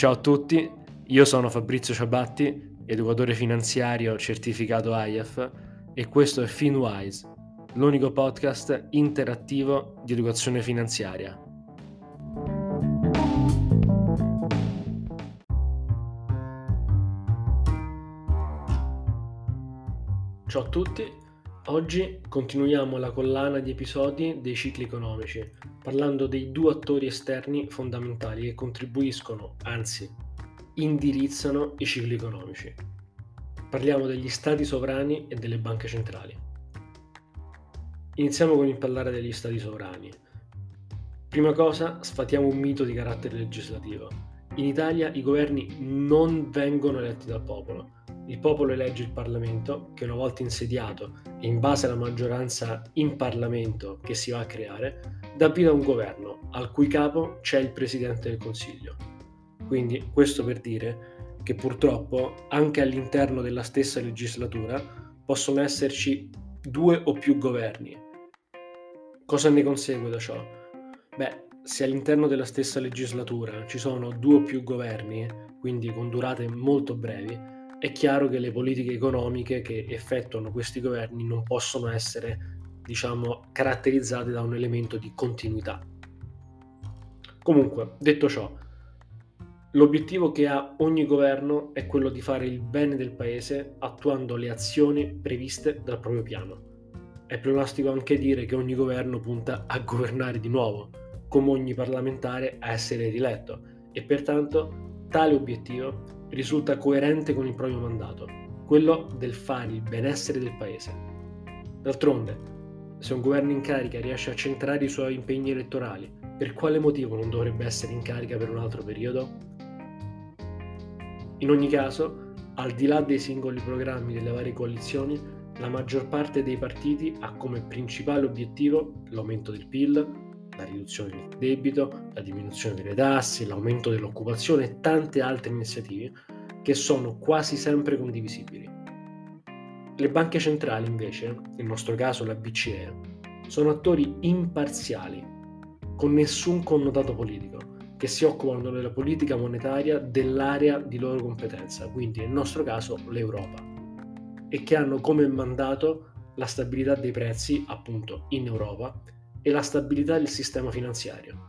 Ciao a tutti, io sono Fabrizio Ciabatti, educatore finanziario certificato IAF e questo è FinWise, l'unico podcast interattivo di educazione finanziaria. Ciao a tutti, oggi continuiamo la collana di episodi dei cicli economici, parlando dei due attori esterni fondamentali che contribuiscono, anzi indirizzano i cicli economici. Parliamo degli stati sovrani e delle banche centrali. Iniziamo con il parlare degli stati sovrani. Prima cosa, sfatiamo un mito di carattere legislativo. In Italia i governi non vengono eletti dal popolo. Il popolo elegge il Parlamento che una volta insediato in base alla maggioranza in Parlamento che si va a creare, dà vita a un governo al cui capo c'è il Presidente del Consiglio. Quindi questo per dire che purtroppo anche all'interno della stessa legislatura possono esserci due o più governi. Cosa ne consegue da ciò? Beh, se all'interno della stessa legislatura ci sono due o più governi, quindi con durate molto brevi, è chiaro che le politiche economiche che effettuano questi governi non possono essere, diciamo, caratterizzate da un elemento di continuità. Comunque, detto ciò, L'obiettivo che ha ogni governo è quello di fare il bene del paese attuando le azioni previste dal proprio piano. È pleonastico anche dire che ogni governo punta a governare di nuovo, come ogni parlamentare a essere rieletto, e pertanto tale obiettivo risulta coerente con il proprio mandato, quello del fare il benessere del paese. D'altronde, se un governo in carica riesce a centrare i suoi impegni elettorali, per quale motivo non dovrebbe essere in carica per un altro periodo? In ogni caso, al di là dei singoli programmi delle varie coalizioni, la maggior parte dei partiti ha come principale obiettivo l'aumento del PIL, la riduzione del debito, la diminuzione delle tasse, l'aumento dell'occupazione e tante altre iniziative che sono quasi sempre condivisibili. Le banche centrali invece, nel nostro caso la BCE, sono attori imparziali, con nessun connotato politico che si occupano della politica monetaria dell'area di loro competenza, quindi nel nostro caso l'Europa, e che hanno come mandato la stabilità dei prezzi appunto in Europa e la stabilità del sistema finanziario.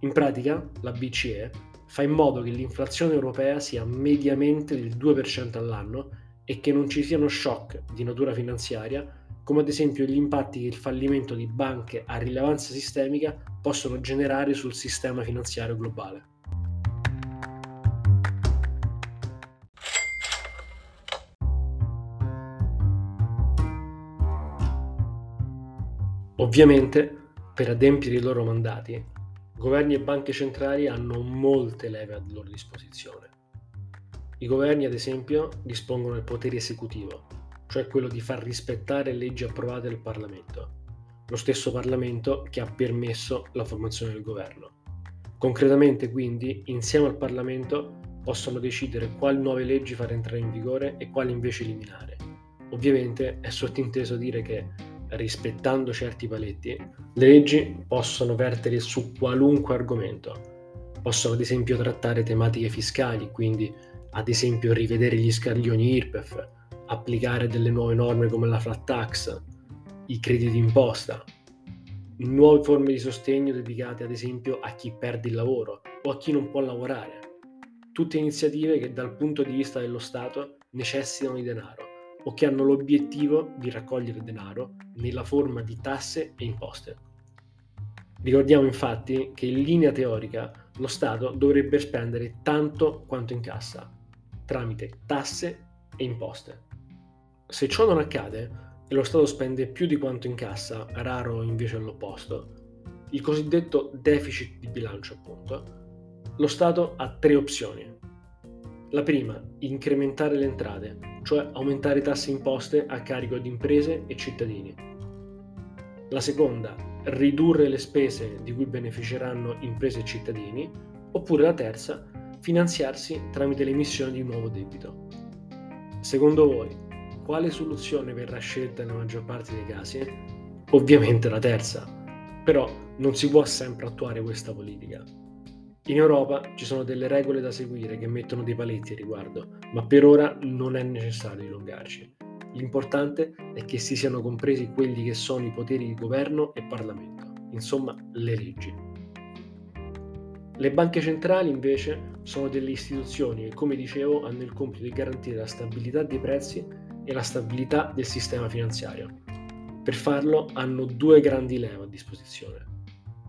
In pratica la BCE fa in modo che l'inflazione europea sia mediamente del 2% all'anno e che non ci siano shock di natura finanziaria come ad esempio gli impatti che il fallimento di banche a rilevanza sistemica possono generare sul sistema finanziario globale. Ovviamente, per adempiere i loro mandati, governi e banche centrali hanno molte leve a loro disposizione. I governi, ad esempio, dispongono del potere esecutivo, cioè quello di far rispettare leggi approvate dal Parlamento, lo stesso Parlamento che ha permesso la formazione del governo. Concretamente quindi, insieme al Parlamento, possono decidere quali nuove leggi far entrare in vigore e quali invece eliminare. Ovviamente è sottinteso dire che, rispettando certi paletti, le leggi possono vertere su qualunque argomento. Possono ad esempio trattare tematiche fiscali, quindi ad esempio rivedere gli scaglioni IRPEF, applicare delle nuove norme come la flat tax, i crediti d'imposta, nuove forme di sostegno dedicate ad esempio a chi perde il lavoro o a chi non può lavorare. Tutte iniziative che dal punto di vista dello Stato necessitano di denaro o che hanno l'obiettivo di raccogliere denaro nella forma di tasse e imposte. Ricordiamo infatti che in linea teorica lo Stato dovrebbe spendere tanto quanto incassa, tramite tasse e imposte. Se ciò non accade e lo Stato spende più di quanto incassa, raro invece l'opposto, il cosiddetto deficit di bilancio appunto, lo Stato ha tre opzioni. La prima, incrementare le entrate, cioè aumentare tasse imposte a carico di imprese e cittadini. La seconda, ridurre le spese di cui beneficeranno imprese e cittadini. Oppure la terza, finanziarsi tramite l'emissione di nuovo debito. Secondo voi, quale soluzione verrà scelta nella maggior parte dei casi? Ovviamente la terza, però non si può sempre attuare questa politica. In Europa ci sono delle regole da seguire che mettono dei paletti a riguardo, ma per ora non è necessario dilungarci. L'importante è che si siano compresi quelli che sono i poteri di governo e Parlamento, insomma le leggi. Le banche centrali invece sono delle istituzioni che, come dicevo, hanno il compito di garantire la stabilità dei prezzi e la stabilità del sistema finanziario. Per farlo hanno due grandi leve a disposizione.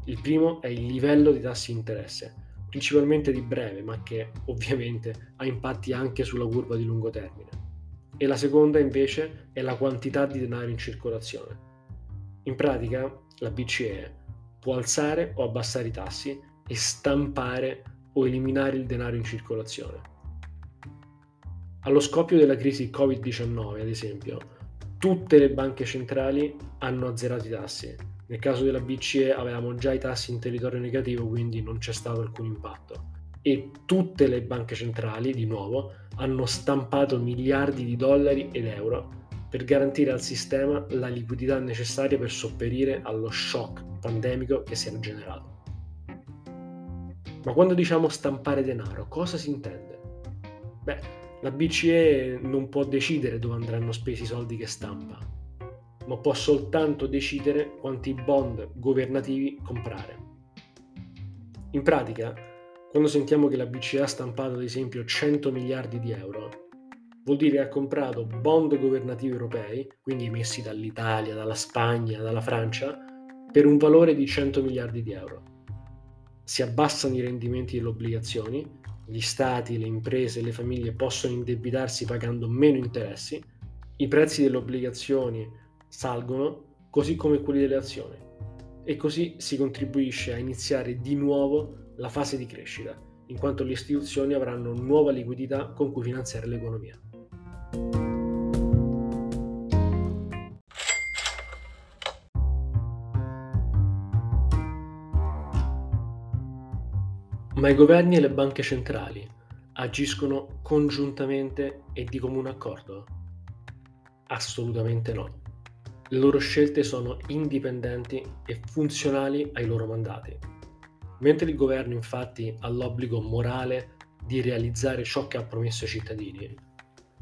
Il primo è il livello di tassi di interesse, principalmente di breve, ma che ovviamente ha impatti anche sulla curva di lungo termine. E la seconda invece è la quantità di denaro in circolazione. In pratica la BCE può alzare o abbassare i tassi e stampare o eliminare il denaro in circolazione. Allo scoppio della crisi Covid-19, ad esempio, tutte le banche centrali hanno azzerato i tassi nel caso della BCE avevamo già i tassi in territorio negativo, quindi non c'è stato alcun impatto. E tutte le banche centrali, di nuovo, hanno stampato miliardi di dollari ed euro per garantire al sistema la liquidità necessaria per sopperire allo shock pandemico che si era generato. Ma quando diciamo stampare denaro, cosa si intende? Beh, la BCE non può decidere dove andranno spesi i soldi che stampa, ma può soltanto decidere quanti bond governativi comprare. In pratica, quando sentiamo che la BCE ha stampato ad esempio 100 miliardi di euro, vuol dire che ha comprato bond governativi europei, quindi emessi dall'Italia, dalla Spagna, dalla Francia, per un valore di 100 miliardi di euro. Si abbassano i rendimenti delle obbligazioni, gli stati, le imprese e le famiglie possono indebitarsi pagando meno interessi, i prezzi delle obbligazioni salgono, così come quelli delle azioni. E così si contribuisce a iniziare di nuovo la fase di crescita, in quanto le istituzioni avranno nuova liquidità con cui finanziare l'economia. Ma i governi e le banche centrali agiscono congiuntamente e di comune accordo? Assolutamente no. Le loro scelte sono indipendenti e funzionali ai loro mandati. Mentre il governo infatti ha l'obbligo morale di realizzare ciò che ha promesso ai cittadini,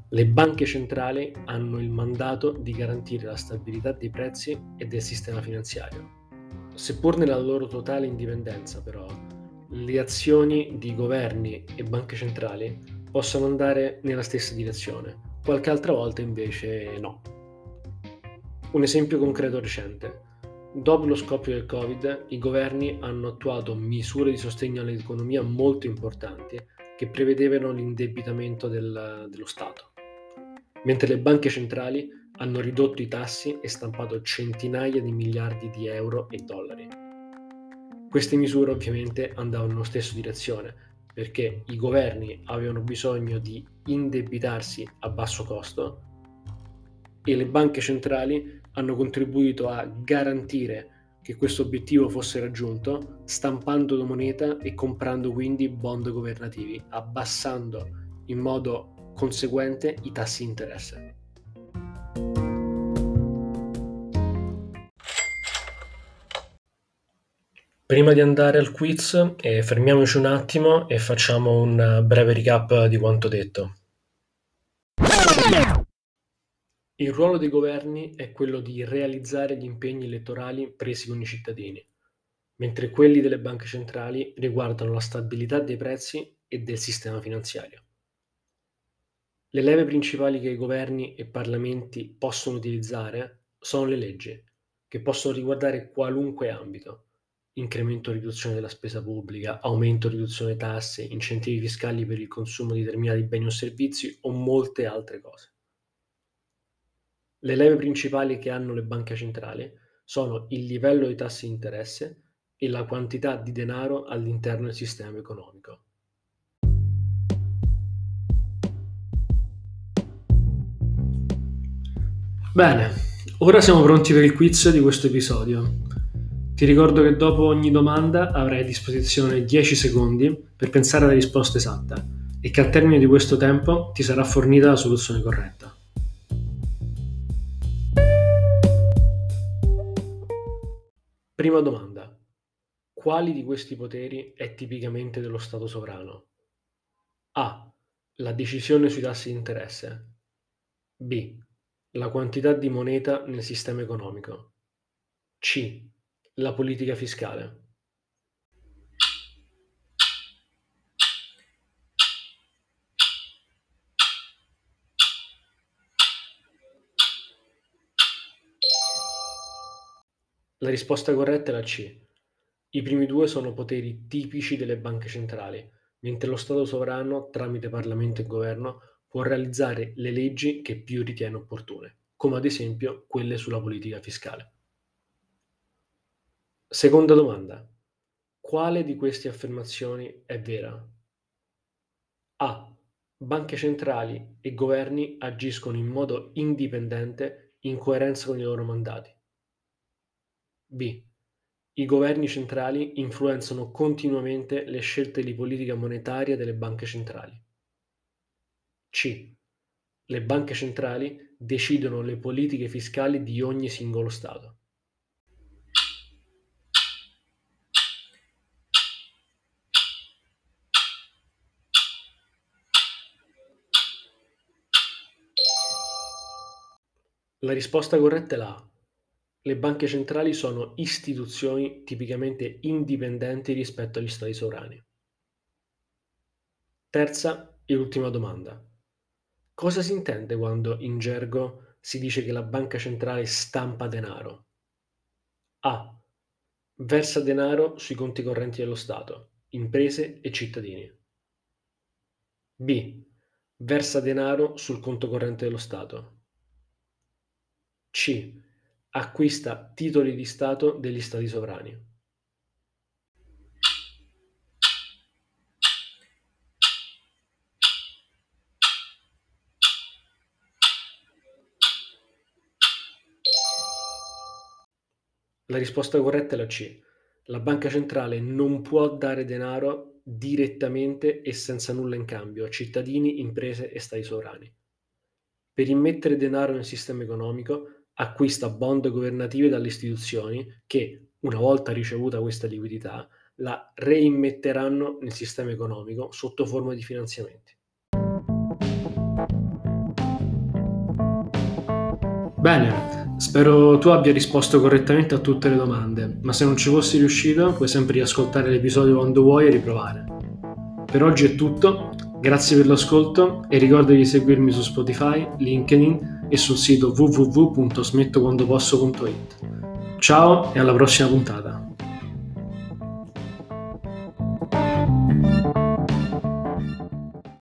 le banche centrali hanno il mandato di garantire la stabilità dei prezzi e del sistema finanziario. Seppur nella loro totale indipendenza, però, le azioni di governi e banche centrali possono andare nella stessa direzione, qualche altra volta invece no. Un esempio concreto recente. Dopo lo scoppio del Covid, i governi hanno attuato misure di sostegno all'economia molto importanti che prevedevano l'indebitamento del, dello Stato, mentre le banche centrali hanno ridotto i tassi e stampato centinaia di miliardi di euro e dollari. Queste misure ovviamente andavano nella stessa direzione, perché i governi avevano bisogno di indebitarsi a basso costo e le banche centrali hanno contribuito a garantire che questo obiettivo fosse raggiunto stampando moneta e comprando quindi bond governativi, abbassando in modo conseguente i tassi di interesse. Prima di andare al quiz, eh, fermiamoci un attimo e facciamo un breve recap di quanto detto. Il ruolo dei governi è quello di realizzare gli impegni elettorali presi con i cittadini, mentre quelli delle banche centrali riguardano la stabilità dei prezzi e del sistema finanziario. Le leve principali che i governi e parlamenti possono utilizzare sono le leggi, che possono riguardare qualunque ambito, incremento o riduzione della spesa pubblica, aumento o riduzione tasse, incentivi fiscali per il consumo di determinati beni o servizi o molte altre cose. Le leve principali che hanno le banche centrali sono il livello di tassi di interesse e la quantità di denaro all'interno del sistema economico. Bene, ora siamo pronti per il quiz di questo episodio. Ti ricordo che dopo ogni domanda avrai a disposizione 10 secondi per pensare alla risposta esatta e che al termine di questo tempo ti sarà fornita la soluzione corretta. Prima domanda. Quali di questi poteri è tipicamente dello Stato sovrano? A. La decisione sui tassi di interesse. B. La quantità di moneta nel sistema economico. C. La politica fiscale. La risposta corretta è la C. I primi due sono poteri tipici delle banche centrali, mentre lo Stato sovrano, tramite Parlamento e Governo, può realizzare le leggi che più ritiene opportune, come ad esempio quelle sulla politica fiscale. Seconda domanda. Quale di queste affermazioni è vera? A. Banche centrali e governi agiscono in modo indipendente in coerenza con i loro mandati. B. I governi centrali influenzano continuamente le scelte di politica monetaria delle banche centrali. C. Le banche centrali decidono le politiche fiscali di ogni singolo Stato. La risposta corretta è la A. Le banche centrali sono istituzioni tipicamente indipendenti rispetto agli stati sovrani. Terza e ultima domanda. Cosa si intende quando in gergo si dice che la banca centrale stampa denaro? A. Versa denaro sui conti correnti dello Stato, imprese e cittadini. B. Versa denaro sul conto corrente dello Stato. C acquista titoli di Stato degli Stati sovrani. La risposta corretta è la C. La banca centrale non può dare denaro direttamente e senza nulla in cambio a cittadini, imprese e stati sovrani. Per immettere denaro nel sistema economico acquista bond governative dalle istituzioni che, una volta ricevuta questa liquidità, la reimmetteranno nel sistema economico sotto forma di finanziamenti. Bene, spero tu abbia risposto correttamente a tutte le domande, ma se non ci fossi riuscito puoi sempre riascoltare l'episodio quando vuoi e riprovare. Per oggi è tutto, grazie per l'ascolto e ricorda di seguirmi su Spotify, LinkedIn e sul sito www.smettoquandoposso.it. Ciao e alla prossima puntata.